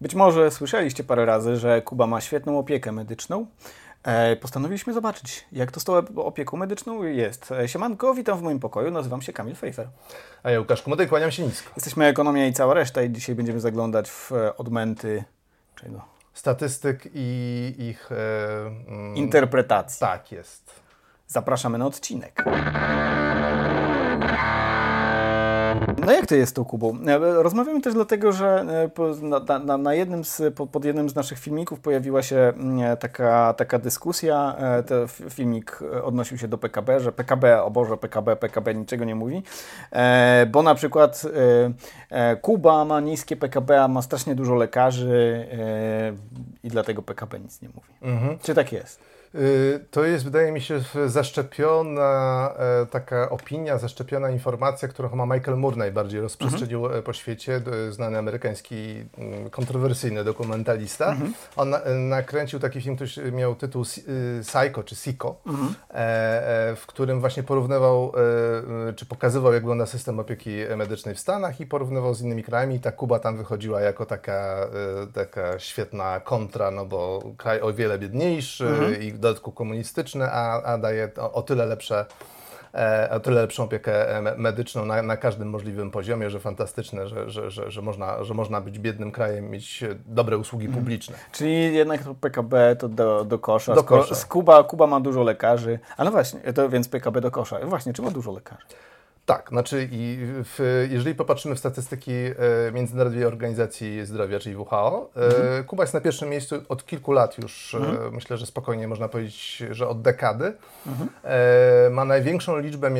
Być może słyszeliście parę razy, że Kuba ma świetną opiekę medyczną. E, postanowiliśmy zobaczyć, jak to z tą opieką medyczną jest. E, siemanko, witam w moim pokoju, nazywam się Kamil Fejfer. A ja Łukasz Komodej, kłaniam się nisko. Jesteśmy Ekonomia i cała reszta i dzisiaj będziemy zaglądać w e, odmęty czego? Statystyk i ich... E, mm, Interpretacji. Tak jest. Zapraszamy na odcinek. No jak to jest to, Kubu? E, rozmawiamy też dlatego, że e, na, na, na jednym z, pod jednym z naszych filmików pojawiła się mm, taka, taka dyskusja. E, ten filmik odnosił się do PKB, że PKB, o Boże, PKB, PKB niczego nie mówi, bo na przykład Kuba ma niskie PKB, a ma strasznie dużo lekarzy i dlatego PKB nic nie mówi. Mhm. Czy tak jest? Y, to jest, wydaje mi się, zaszczepiona e, taka opinia, zaszczepiona informacja, którą chyba Michael Moore najbardziej rozprzestrzenił mhm. po świecie, znany amerykański mm, kontrowersyjny dokumentalista. Mhm. On e, nakręcił taki film, który miał tytuł y, Psycho czy Siko, mhm. W którym właśnie porównywał, czy pokazywał, jak wygląda system opieki medycznej w Stanach i porównywał z innymi krajami. I ta Kuba tam wychodziła jako taka, taka świetna kontra, no bo kraj o wiele biedniejszy mhm. i dodatku komunistyczny, a, a daje o, o tyle lepsze e, o tyle lepszą opiekę e, medyczną na, na, każdym możliwym poziomie, że fantastyczne, że, że, że, że, można, że można być biednym krajem, mieć dobre usługi mhm. publiczne. Czyli jednak to PKB to do, do kosza. Do kosza. Z Kuba, Kuba ma dużo lekarzy, ale właśnie, to więc PKB do kosza. Właśnie, czy ma dużo lekarzy? Tak, znaczy i w, jeżeli popatrzymy w statystyki e, Międzynarodowej Organizacji Zdrowia, czyli WHO, e, mhm. Kuba jest na pierwszym miejscu od kilku lat już, e, mhm. myślę, że spokojnie można powiedzieć, że od dekady. Mhm. Ma największą liczbę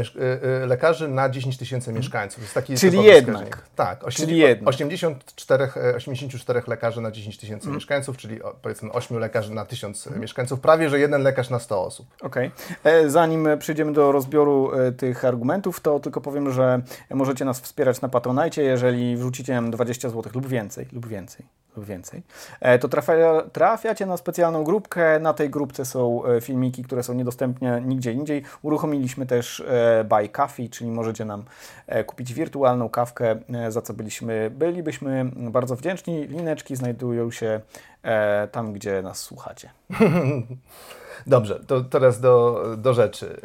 lekarzy na 10 tysięcy mhm. mieszkańców. Jest taki Czyli jednak. Wskaźnik. Tak, 8, czyli jednak. 84, 84 lekarzy na 10 tysięcy mhm. mieszkańców, czyli powiedzmy 8 lekarzy na 1000 mhm. mieszkańców, prawie że jeden lekarz na 100 osób. Okej. Okay. Zanim przejdziemy do rozbioru tych argumentów, to tylko powiem, że możecie nas wspierać na Patronite, jeżeli wrzucicie nam 20 zł lub więcej, lub więcej, lub więcej, e, to trafia, trafiacie na specjalną grupkę. Na tej grupce są e, filmiki, które są niedostępne nigdzie indziej. Uruchomiliśmy też e, Buy Coffee, czyli możecie nam kupić wirtualną kawkę, za co byliśmy, bylibyśmy bardzo wdzięczni. Lineczki znajdują się tam, gdzie nas słuchacie. Dobrze, to teraz do, do rzeczy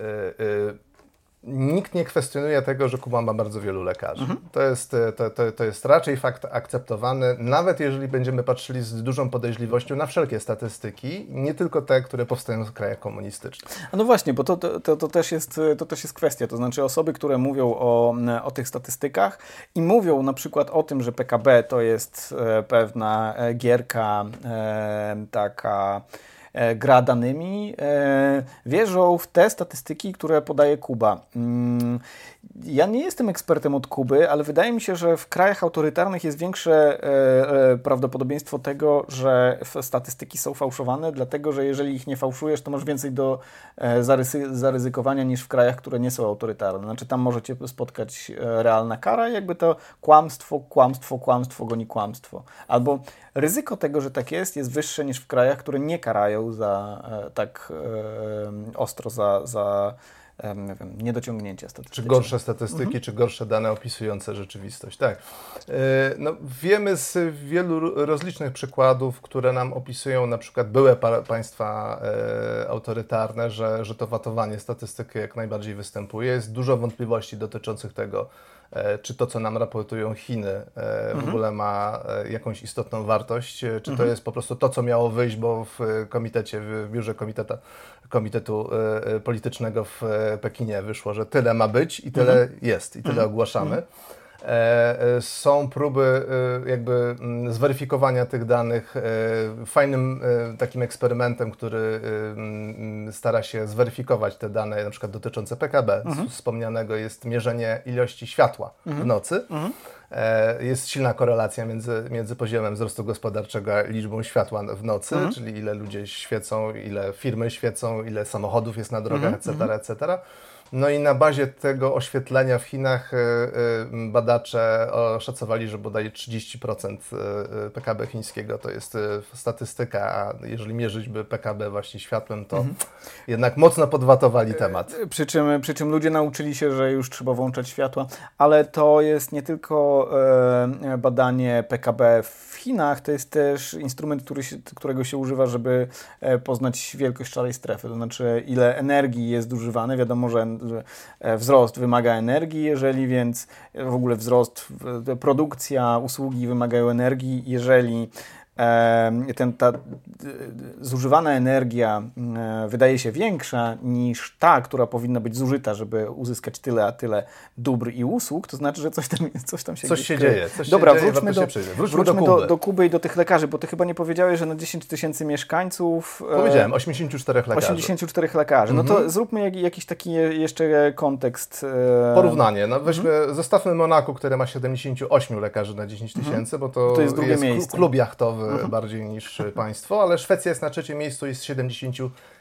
nikt nie kwestionuje tego, że Kuba ma bardzo wielu lekarzy. Mhm. To, jest, e, to, to, to jest raczej fakt akceptowany, nawet jeżeli będziemy patrzyli z dużą podejrzliwością na wszelkie statystyki, nie tylko te, które powstają w krajach komunistycznych. A no właśnie, bo to, to, to, też jest, to też jest kwestia. To znaczy osoby, które mówią o, o tych statystykach i mówią na przykład o tym, że PKB to jest e, pewna e, gierka taka gra danymi, e, wierzą w te statystyki, które podaje Kuba. Ja nie jestem ekspertem od Kuby, ale wydaje mi się, że w krajach autorytarnych jest większe e, prawdopodobieństwo tego, że statystyki są fałszowane, dlatego że jeżeli ich nie fałszujesz, to masz więcej do zaryzykowania niż w krajach, które nie są autorytarne. Znaczy tam możecie spotkać realna kara, jakby to kłamstwo, kłamstwo, kłamstwo goni kłamstwo. Albo ryzyko tego, że tak jest, jest wyższe niż w krajach, które nie karają za e, tak e, ostro za, za nie wiem, niedociągnięcia statystyczne. Czy gorsze statystyki, mhm. czy gorsze dane opisujące rzeczywistość. Tak. E, no, wiemy z wielu rozlicznych przykładów, które nam opisują na przykład były państwa autorytarne, że, że to watowanie statystyki jak najbardziej występuje. Jest dużo wątpliwości dotyczących tego, E, czy to, co nam raportują Chiny, e, w mhm. ogóle ma e, jakąś istotną wartość, czy to mhm. jest po prostu to, co miało wyjść, bo w komitecie, w biurze komiteta, Komitetu Politycznego w Pekinie wyszło, że tyle ma być i tyle mhm. jest, i tyle ogłaszamy. Mhm. E, e, są próby e, jakby mm, zweryfikowania tych danych. Fajnym takim eksperymentem, który mm, stara się zweryfikować te dane, na przykład dotyczące PKB mhm. wspomnianego, jest mierzenie ilości światła mhm. w nocy. Mhm. Jest silna korelacja między, między poziomem wzrostu gospodarczego a liczbą światła w nocy, mhm. czyli ile ludzie świecą, ile firmy świecą, ile samochodów jest na drogach, etc., mhm. etc. No i na bazie tego oświetlenia w Chinach y, y, badacze oszacowali, że bodaj 30% PKB chińskiego to jest statystyka, a jeżeli mierzyć by PKB właśnie światłem, to mhm. jednak mocno podwatowali temat. Przy czym, przy czym ludzie nauczyli się, że już trzeba włączać światła, ale to jest nie tylko badanie PKB w Chinach, to jest też instrument, który się, którego się używa, żeby poznać wielkość szarej strefy, to znaczy ile energii jest używane. Wiadomo, że E, wzrost wymaga energii, jeżeli więc w ogóle wzrost, produkcja, usługi wymagają energii, jeżeli ten, ta zużywana energia wydaje się większa niż ta, która powinna być zużyta, żeby uzyskać tyle, a tyle dóbr i usług, to znaczy, że coś tam, coś tam się, coś się dzieje. Coś Dobra, się wróćmy, do, wróćmy, wróćmy do, Kuby. do, Kuby. i do tych lekarzy, bo ty chyba nie powiedziałeś, że na 10 tysięcy mieszkańców... E, Powiedziałem, 84 lekarzy. 84 lekarzy. No to mhm. zróbmy jakiś taki jeszcze kontekst. E, Porównanie. No weźmy, mhm. zostawmy Monaco, które ma 78 lekarzy na 10 mhm. tysięcy, bo to, to jest, drugie jest miejsce. klub jachtowy bardziej niż państwo, ale Szwecja jest na trzecim miejscu, jest 70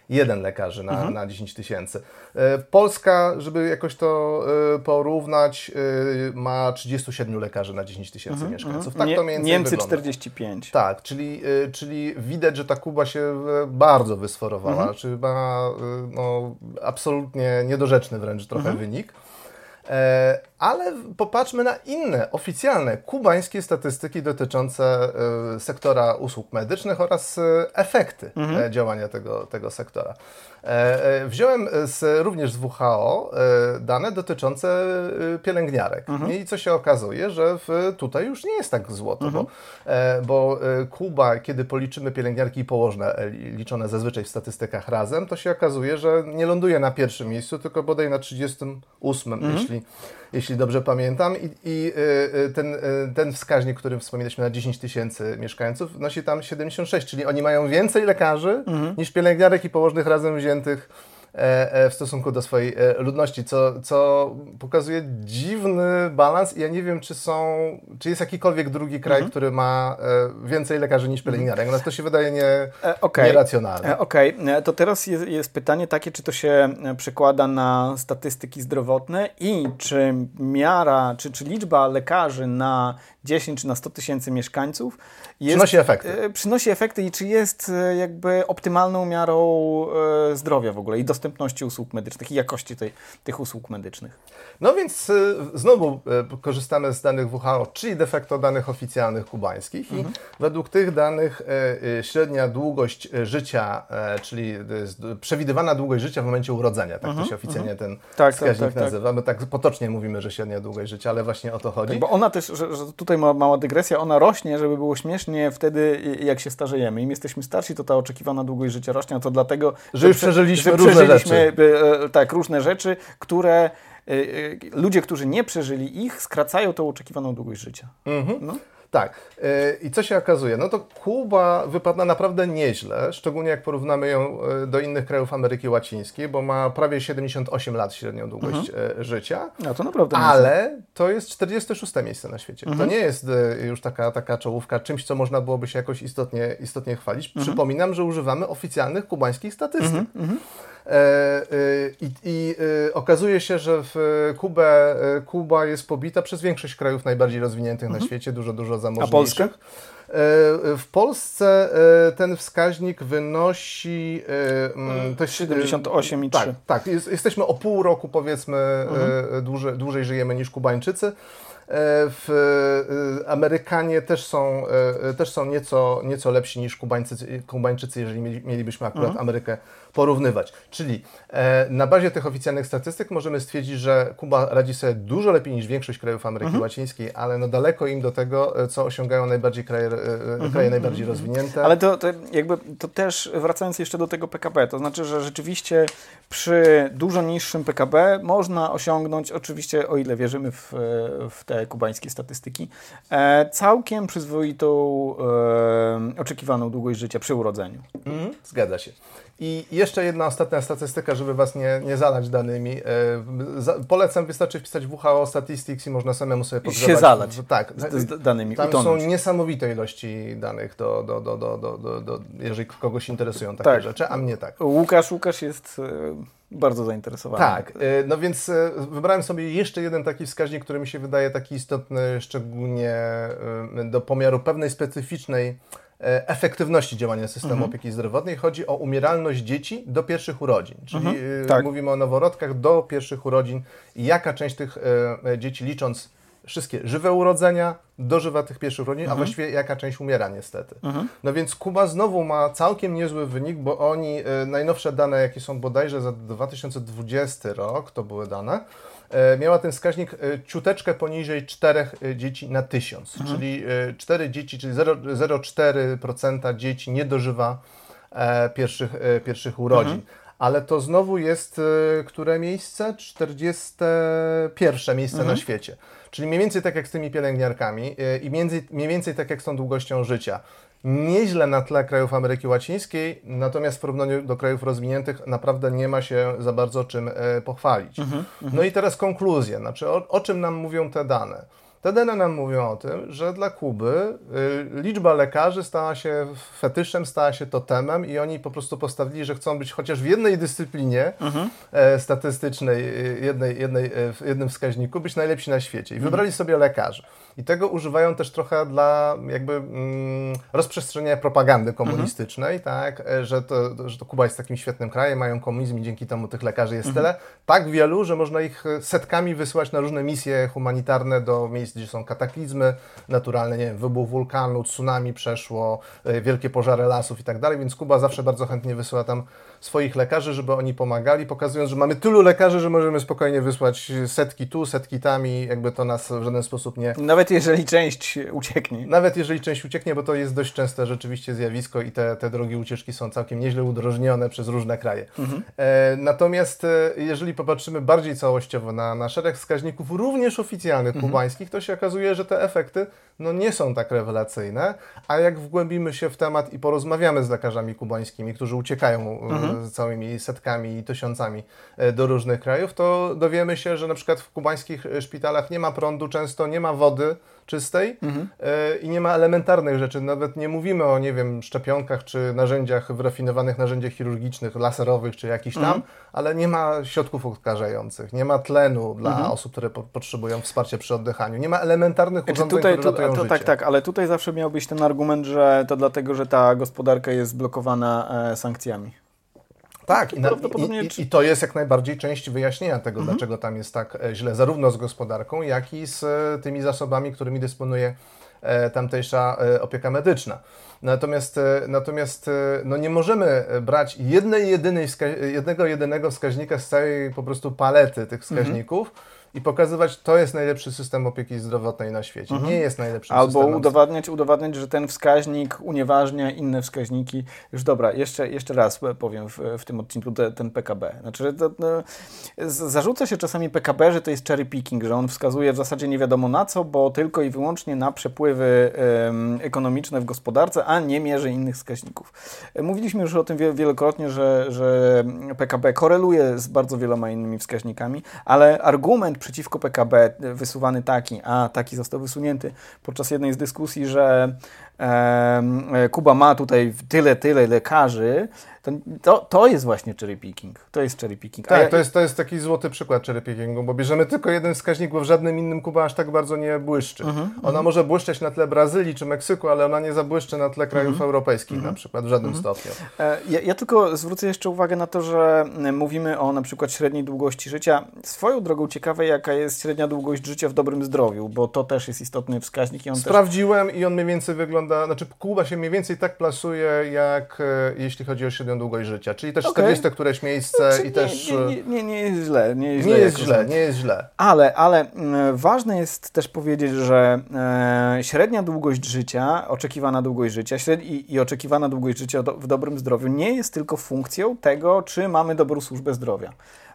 jeden lekarzy na, mhm. na 10 tysięcy. E, Polska, żeby jakoś to e, porównać, e, ma 37 lekarzy na 10 tysięcy mhm. mieszkańców. Tak Nie, to mniej Niemcy wygląda. 45. Tak, czyli, czyli widać, że ta Kuba się bardzo wysforowała, mhm. czy ma no, absolutnie niedorzeczny wręcz trochę mhm. wynik. Ale popatrzmy na inne oficjalne kubańskie statystyki dotyczące y, sektora usług medycznych oraz y, efekty mhm. E, działania tego, tego sektora. E, e, wziąłem z, również z WHO dane dotyczące pielęgniarek. Mhm. I co się okazuje, że w, tutaj już nie jest tak złoto, mhm. bo, bo Kuba, kiedy policzymy pielęgniarki i położne, liczone zazwyczaj w statystykach razem, to się okazuje, że nie ląduje na pierwszym miejscu, tylko bodaj na 38, mhm. jeśli jeśli dobrze pamiętam. I, i y, y, ten, y, ten wskaźnik, który wspominaliśmy na 10 tysięcy mieszkańców, nosi tam 76, czyli oni mają więcej lekarzy mhm. niż pielęgniarek i położnych razem wziętych w stosunku do swojej e, ludności, co, co pokazuje dziwny balans i ja nie wiem, czy są, czy jest jakikolwiek drugi kraj, mhm. który ma więcej lekarzy niż pielęgniarek. No to się wydaje nie, okay. nieracjonalne. Okej, okay. to teraz jest, jest pytanie takie, czy to się przekłada na statystyki zdrowotne i czy miara, czy, czy liczba lekarzy na 10 czy na 100 tysięcy mieszkańców jest, przynosi efekty. E, przynosi efekty i czy jest e, jakby optymalną miarą e, zdrowia w ogóle i dostępności usług medycznych i jakości tej, tych usług medycznych. No więc znowu korzystamy z danych WHO, czyli de facto danych oficjalnych kubańskich mhm. i według tych danych średnia długość życia, czyli przewidywana długość życia w momencie urodzenia, tak mhm. to się oficjalnie mhm. ten tak, tak wskaźnik tak, tak, nazywa. My tak potocznie mówimy, że średnia długość życia, ale właśnie o to chodzi. Tak, bo ona też, że, że tutaj ma mała dygresja, ona rośnie, żeby było śmiesznie wtedy, jak się starzejemy. Im jesteśmy starsi, to ta oczekiwana długość życia rośnie, a to dlatego, że, że przeżyliśmy, że różne rzeczy. E, tak, różne rzeczy, które e, e, ludzie, którzy nie przeżyli ich, skracają tą oczekiwaną długość życia. Mhm. No. Tak. E, I co się okazuje? No to Kuba wypadła naprawdę nieźle, szczególnie jak porównamy ją e, do innych krajów Ameryki Łacińskiej, bo ma prawie 78 lat średnią długość mhm. E, życia. No to naprawdę Ale to jest 46 miejsce na świecie. Mhm. To nie jest już taka, taka czołówka, czymś, co można byłoby się jakoś istotnie, istotnie chwalić. Mhm. Przypominam, że używamy oficjalnych kubańskich statystyk. E, e, I, i e, okazuje się, że w Kubę, Kuba jest pobita przez większość krajów najbardziej rozwiniętych mhm. na świecie, dużo, dużo zamożniejszych. A Polska? W Polsce ten wskaźnik wynosi. Mm, to jest 78,3. Tak, tak jest, jesteśmy o pół roku, powiedzmy, mhm. dłużej, dłużej żyjemy niż Kubańczycy. W, Amerykanie też są, też są nieco, nieco lepsi niż Kubańczycy, Kubańczycy, jeżeli mielibyśmy akurat mhm. Amerykę porównywać. Czyli e, na bazie tych oficjalnych statystyk możemy stwierdzić, że Kuba radzi sobie dużo lepiej niż większość krajów Ameryki mhm. Łacińskiej, ale no daleko im do tego, e, co osiągają najbardziej kraje, e, mhm. kraje najbardziej rozwinięte. Ale to, to, jakby to też wracając jeszcze do tego PKB, to znaczy, że rzeczywiście przy dużo niższym PKB można osiągnąć, oczywiście o ile wierzymy w, w te kubańskie statystyki, całkiem przyzwoitą e, oczekiwaną długość życia przy urodzeniu. Mhm. Zgadza się. I jeszcze jedna ostatnia statystyka, żeby Was nie, nie zalać danymi. E, polecam, wystarczy wpisać WHO Statistics i można samemu sobie podgrzewać. się zalać tak, z, z danymi, Tam utonąć. są niesamowite ilości danych, do, do, do, do, do, do, do, jeżeli kogoś interesują takie tak. rzeczy, a mnie tak. Łukasz, Łukasz jest bardzo zainteresowany. Tak, no więc wybrałem sobie jeszcze jeden taki wskaźnik, który mi się wydaje taki istotny, szczególnie do pomiaru pewnej specyficznej E, efektywności działania systemu mhm. opieki zdrowotnej. Chodzi o umieralność dzieci do pierwszych urodzin, czyli mhm. tak. mówimy o noworodkach do pierwszych urodzin jaka część tych e, dzieci licząc wszystkie żywe urodzenia, dożywa tych pierwszych urodzin, mhm. a właściwie jaka część umiera niestety. Mhm. No więc Kuba znowu ma całkiem niezły wynik, bo oni, najnowsze dane jakie są bodajże za 2020 rok, to były dane, E, miała ten wskaźnik e, ciuteczkę poniżej 4 e, dzieci na 1000, mhm. czyli 4 dzieci, czyli 0,4% dzieci nie dożywa pierwszych, pierwszych urodzin. Mhm. Ale to znowu jest które miejsce? 41 miejsce mhm. na świecie. Czyli mniej więcej tak jak z tymi pielęgniarkami i mniej więcej tak jak z tą długością życia nieźle na tle krajów Ameryki Łacińskiej, natomiast w porównaniu do krajów rozwiniętych naprawdę nie ma się za bardzo czym e, pochwalić. Mhm, no i teraz konkluzja, znaczy o, o czym nam mówią te dane? Te dane nam mówią o tym, że dla Kuby y, liczba lekarzy stała się fetyszem, stała się totemem i oni po prostu postawili, że chcą być chociaż w jednej dyscyplinie mhm. e, statystycznej, y, jednej, jednej, e, w jednym wskaźniku, być najlepsi na świecie. I mhm. wybrali sobie lekarzy. I tego używają też trochę dla jakby mm, rozprzestrzeniania propagandy komunistycznej, mhm. tak, e, że to, że to Kuba jest takim świetnym krajem, mają komunizm i dzięki temu tych lekarzy jest mhm. tyle. Tak wielu, że można ich setkami wysyłać na różne misje humanitarne do miejsc, gdzie są kataklizmy naturalne, nie wiem, wybuch wulkanu, tsunami przeszło, e, wielkie pożary lasów i tak dalej, więc Kuba zawsze bardzo chętnie wysyła tam swoich lekarzy, żeby oni pomagali, pokazując, że mamy tylu lekarzy, że możemy spokojnie wysłać setki tu, setki tam i jakby to nas w żaden sposób nie... Nawet jeżeli część ucieknie. Nawet jeżeli część ucieknie, bo to jest dość częste rzeczywiście zjawisko i te, te drogi ucieczki są całkiem nieźle udrożnione przez różne kraje. Mhm. E, natomiast e, jeżeli popatrzymy bardziej całościowo na, na szereg wskaźników, również oficjalnych mhm. kubańskich, to się okazuje, że te efekty no, nie są tak rewelacyjne, a jak wgłębimy się w temat i porozmawiamy z lekarzami kubańskimi, którzy uciekają e, mhm z całymi setkami i tysiącami e, do różnych krajów, to dowiemy się, że na przykład w kubańskich szpitalach nie ma prądu, często nie ma wody czystej mhm. E, i nie ma elementarnych rzeczy. Nawet nie mówimy o, nie wiem, szczepionkach czy narzędziach, wyrafinowanych narzędziach chirurgicznych, laserowych czy jakichś tam, mhm. ale nie ma środków odkażających, nie ma tlenu dla mhm. osób, które po potrzebują wsparcia przy oddychaniu, nie ma elementarnych znaczy urządzeń, tutaj, które ratują to, Tak, tak, ale tutaj zawsze miał być ten argument, że to dlatego, że ta gospodarka jest blokowana e, sankcjami. Tak, i, na, i, i, to jest jak najbardziej część wyjaśnienia tego, mhm. dlaczego tam jest tak e, źle, zarówno z gospodarką, jak i z e, tymi zasobami, którymi dysponuje e, tamtejsza opieka medyczna. Natomiast, natomiast no nie możemy brać jednej, jedynej jednego jedynego wskaźnika z całej po prostu palety tych wskaźników. Mhm i pokazywać, to jest najlepszy system opieki zdrowotnej na świecie. Mhm. Nie jest najlepszy Albo systemem. Albo udowadniać, udowadniać, że ten wskaźnik unieważnia inne wskaźniki. Już dobra, jeszcze, jeszcze raz powiem w, w tym odcinku te, ten PKB. Znaczy, to, no, zarzuca się czasami PKB, że to jest cherry picking, że on wskazuje w zasadzie nie wiadomo na co, bo tylko i wyłącznie na przepływy um, ekonomiczne w gospodarce, a nie mierzy innych wskaźników. Mówiliśmy już o tym wielokrotnie, że, że PKB koreluje z bardzo wieloma innymi wskaźnikami, ale argument przeciwko PKB wysuwany taki, a taki został wysunięty podczas jednej z dyskusji, że Kuba ma tutaj tyle, tyle lekarzy, to, to, jest właśnie cherry picking. To jest cherry picking. Tak, ja, to, jest, to jest taki złoty przykład cherry pickingu, bo bierzemy tylko jeden wskaźnik, bo w żadnym innym Kuba aż tak bardzo nie błyszczy. Mhm, -huh, ona uh -huh. może błyszczeć na tle Brazylii czy Meksyku, ale ona nie zabłyszczy na tle krajów mhm. -huh. europejskich na mhm. przykład w żadnym stopniu. E, ja, ja, tylko zwrócę jeszcze uwagę na to, że mówimy o na przykład średniej długości życia. Swoją drogą ciekawe, jaka jest średnia długość życia w dobrym zdrowiu, bo to też jest istotny wskaźnik. I on Sprawdziłem też... i on mniej więcej wygląda, znaczy Kuba się mniej więcej tak plasuje, jak e, jeśli chodzi o średnią długość życia, czyli też okay. 40 któreś miejsce znaczy, i nie, też... Nie, nie, nie, jest źle. Nie jest nie źle, jest źle, nie jest źle. Ale, ale mm, ważne jest też powiedzieć, że e, średnia długość życia, oczekiwana długość życia i, i oczekiwana długość życia do, w dobrym zdrowiu nie jest tylko funkcją tego, czy mamy dobrą służbę zdrowia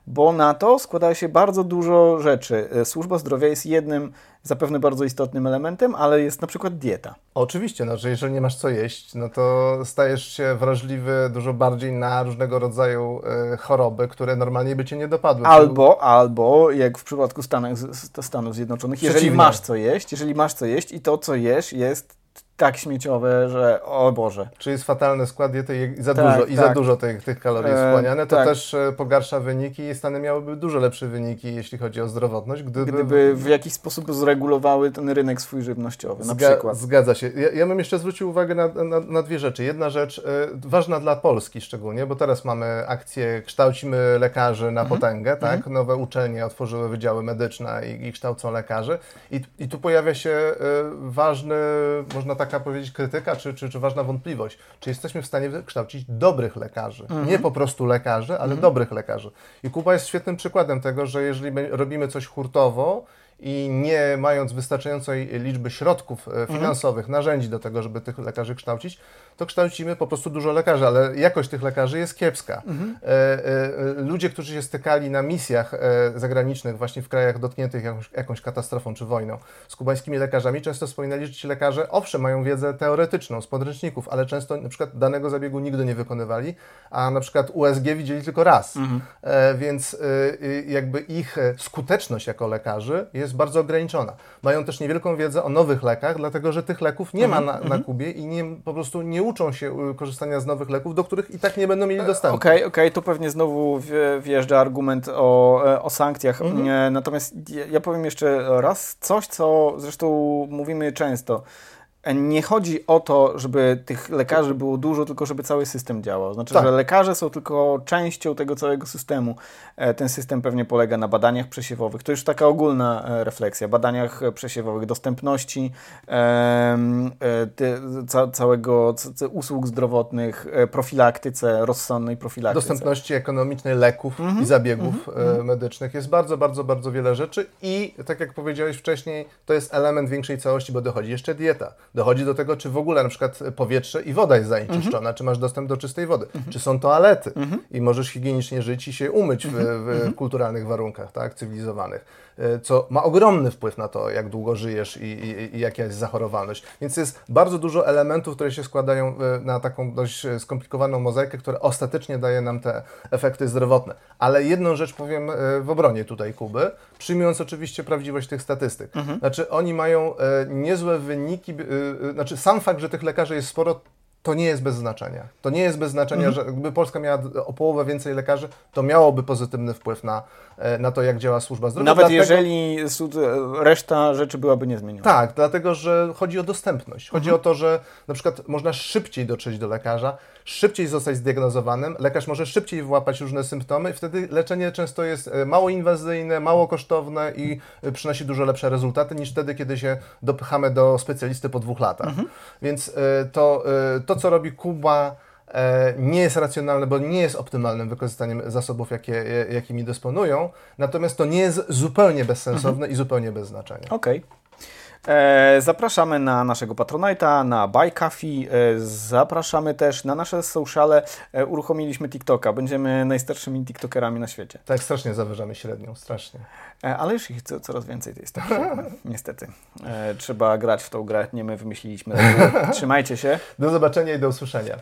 bo na to składa się bardzo dużo rzeczy. E, służba zdrowia jest jednym zapewne bardzo istotnym elementem, ale jest na przykład dieta. Oczywiście, no, że jeżeli nie masz co jeść, no to stajesz się wrażliwy dużo bardziej na różnego rodzaju y, choroby, które normalnie by cię nie dopadły. Albo, albo jak w przypadku Stanów, Stanów Zjednoczonych, jeżeli masz co jeść, jeżeli masz co jeść i to, co jesz, jest tak śmieciowe, że o Boże. Czy jest fatalny skład diety i za tak, dużo, i za tak. dużo tych, tych kalorii jest wchłaniane, to tak. też e, pogarsza wyniki i Stany miałyby dużo lepsze wyniki, jeśli chodzi o zdrowotność, gdyby... Gdyby w jakiś sposób zregulowały ten rynek swój żywnościowy, na Zga przykład. Zgadza się. Ja, ja bym jeszcze zwrócił uwagę na, na, na dwie rzeczy. Jedna rzecz, e, ważna dla Polski szczególnie, bo teraz mamy akcję Kształcimy lekarzy na mhm. potęgę, tak? Mhm. Nowe uczelnie otworzyły wydziały medyczne i, i kształcą lekarzy. I, I tu pojawia się y, ważny, można taka powiedzieć, krytyka, czy, czy, czy ważna wątpliwość. Czy jesteśmy w stanie kształcić dobrych lekarzy? Mhm. Nie po prostu lekarzy, ale mhm. dobrych lekarzy. I Kuba jest świetnym przykładem tego, że jeżeli robimy coś hurtowo, i nie mając wystarczającej liczby środków e, mhm. finansowych, mhm. narzędzi do tego, żeby tych lekarzy kształcić, to kształcimy po prostu dużo lekarzy, ale jakość tych lekarzy jest kiepska. Mhm. E, e, ludzie, którzy się stykali na misjach zagranicznych, właśnie w krajach dotkniętych jakąś, jakąś, katastrofą czy wojną, z kubańskimi lekarzami, często wspominali, że ci lekarze, owszem, mają wiedzę teoretyczną z podręczników, ale często na przykład danego zabiegu nigdy nie wykonywali, a na przykład USG widzieli tylko raz. Mhm. Więc jakby ich skuteczność jako lekarzy jest bardzo ograniczona. Mają też niewielką wiedzę o nowych lekach, dlatego że tych leków nie mhm. ma na, na mhm. Kubie i nie, po prostu nie uczą się y, korzystania z nowych leków, do których i tak nie będą mieli dostępu. Okej, okay, okej, okay. tu pewnie znowu wjeżdża argument o, e, o sankcjach. Mhm. E, natomiast ja powiem jeszcze raz coś, co zresztą mówimy często nie chodzi o to, żeby tych lekarzy było dużo, tylko żeby cały system działał. Znaczy, tak. że lekarze są tylko częścią tego całego systemu. E, ten system pewnie polega na badaniach przesiewowych. To już taka ogólna e, refleksja. Badaniach przesiewowych, dostępności e, ca całego usług zdrowotnych, profilaktyce, rozsądnej profilaktyce. Dostępności ekonomicznej leków mm -hmm. i zabiegów mm -hmm. medycznych. Jest bardzo, bardzo, bardzo wiele rzeczy i tak jak powiedziałeś wcześniej, to jest element większej całości, bo dochodzi jeszcze dieta Dochodzi do tego, czy w ogóle na przykład powietrze i woda jest zanieczyszczona, mhm. czy masz dostęp do czystej wody, mhm. czy są toalety mhm. i możesz higienicznie żyć i się umyć w, w kulturalnych warunkach, tak, cywilizowanych, co ma ogromny wpływ na to, jak długo żyjesz i, i, i jaka jest zachorowalność. Więc jest bardzo dużo elementów, które się składają e, na taką dość skomplikowaną mozaikę, która ostatecznie daje nam te efekty zdrowotne. Ale jedną rzecz powiem e, w obronie tutaj Kuby, przyjmując oczywiście prawdziwość tych statystyk. Mhm. Znaczy oni mają niezłe wyniki, znaczy sam fakt, że tych lekarzy jest sporo, to nie jest bez znaczenia. To nie jest bez znaczenia, mhm. że gdyby Polska miała o połowę więcej lekarzy, to miałoby pozytywny wpływ na, e, na to, jak działa służba zdrowia. Nawet dlatego, jeżeli reszta rzeczy byłaby niezmieniona. Tak, dlatego, że chodzi o dostępność. Chodzi mhm. o to, że na przykład można szybciej dotrzeć do lekarza, szybciej zostać zdiagnozowanym, lekarz może szybciej wyłapać różne symptomy i wtedy leczenie często jest e, mało inwazyjne, mało kosztowne i e, przynosi dużo lepsze rezultaty niż wtedy, kiedy się dopychamy do specjalisty po dwóch latach. Mhm. Więc to, to, co robi Kuba, nie jest racjonalne, bo nie jest optymalnym wykorzystaniem zasobów, jakie, jakimi dysponują, natomiast to nie jest zupełnie bezsensowne mhm. i zupełnie bez znaczenia. Okej. Okay. E, zapraszamy na naszego Patronite'a, na Buy Coffee, e, zapraszamy też na nasze sociale. E, uruchomiliśmy TikToka, będziemy najstarszymi TikTokerami na świecie. Tak, strasznie zawyżamy średnią, strasznie. Ale już ich coraz więcej to jest tak, niestety. Trzeba grać w tą grę, nie my wymyśliliśmy. Trzymajcie się. Do zobaczenia i do usłyszenia.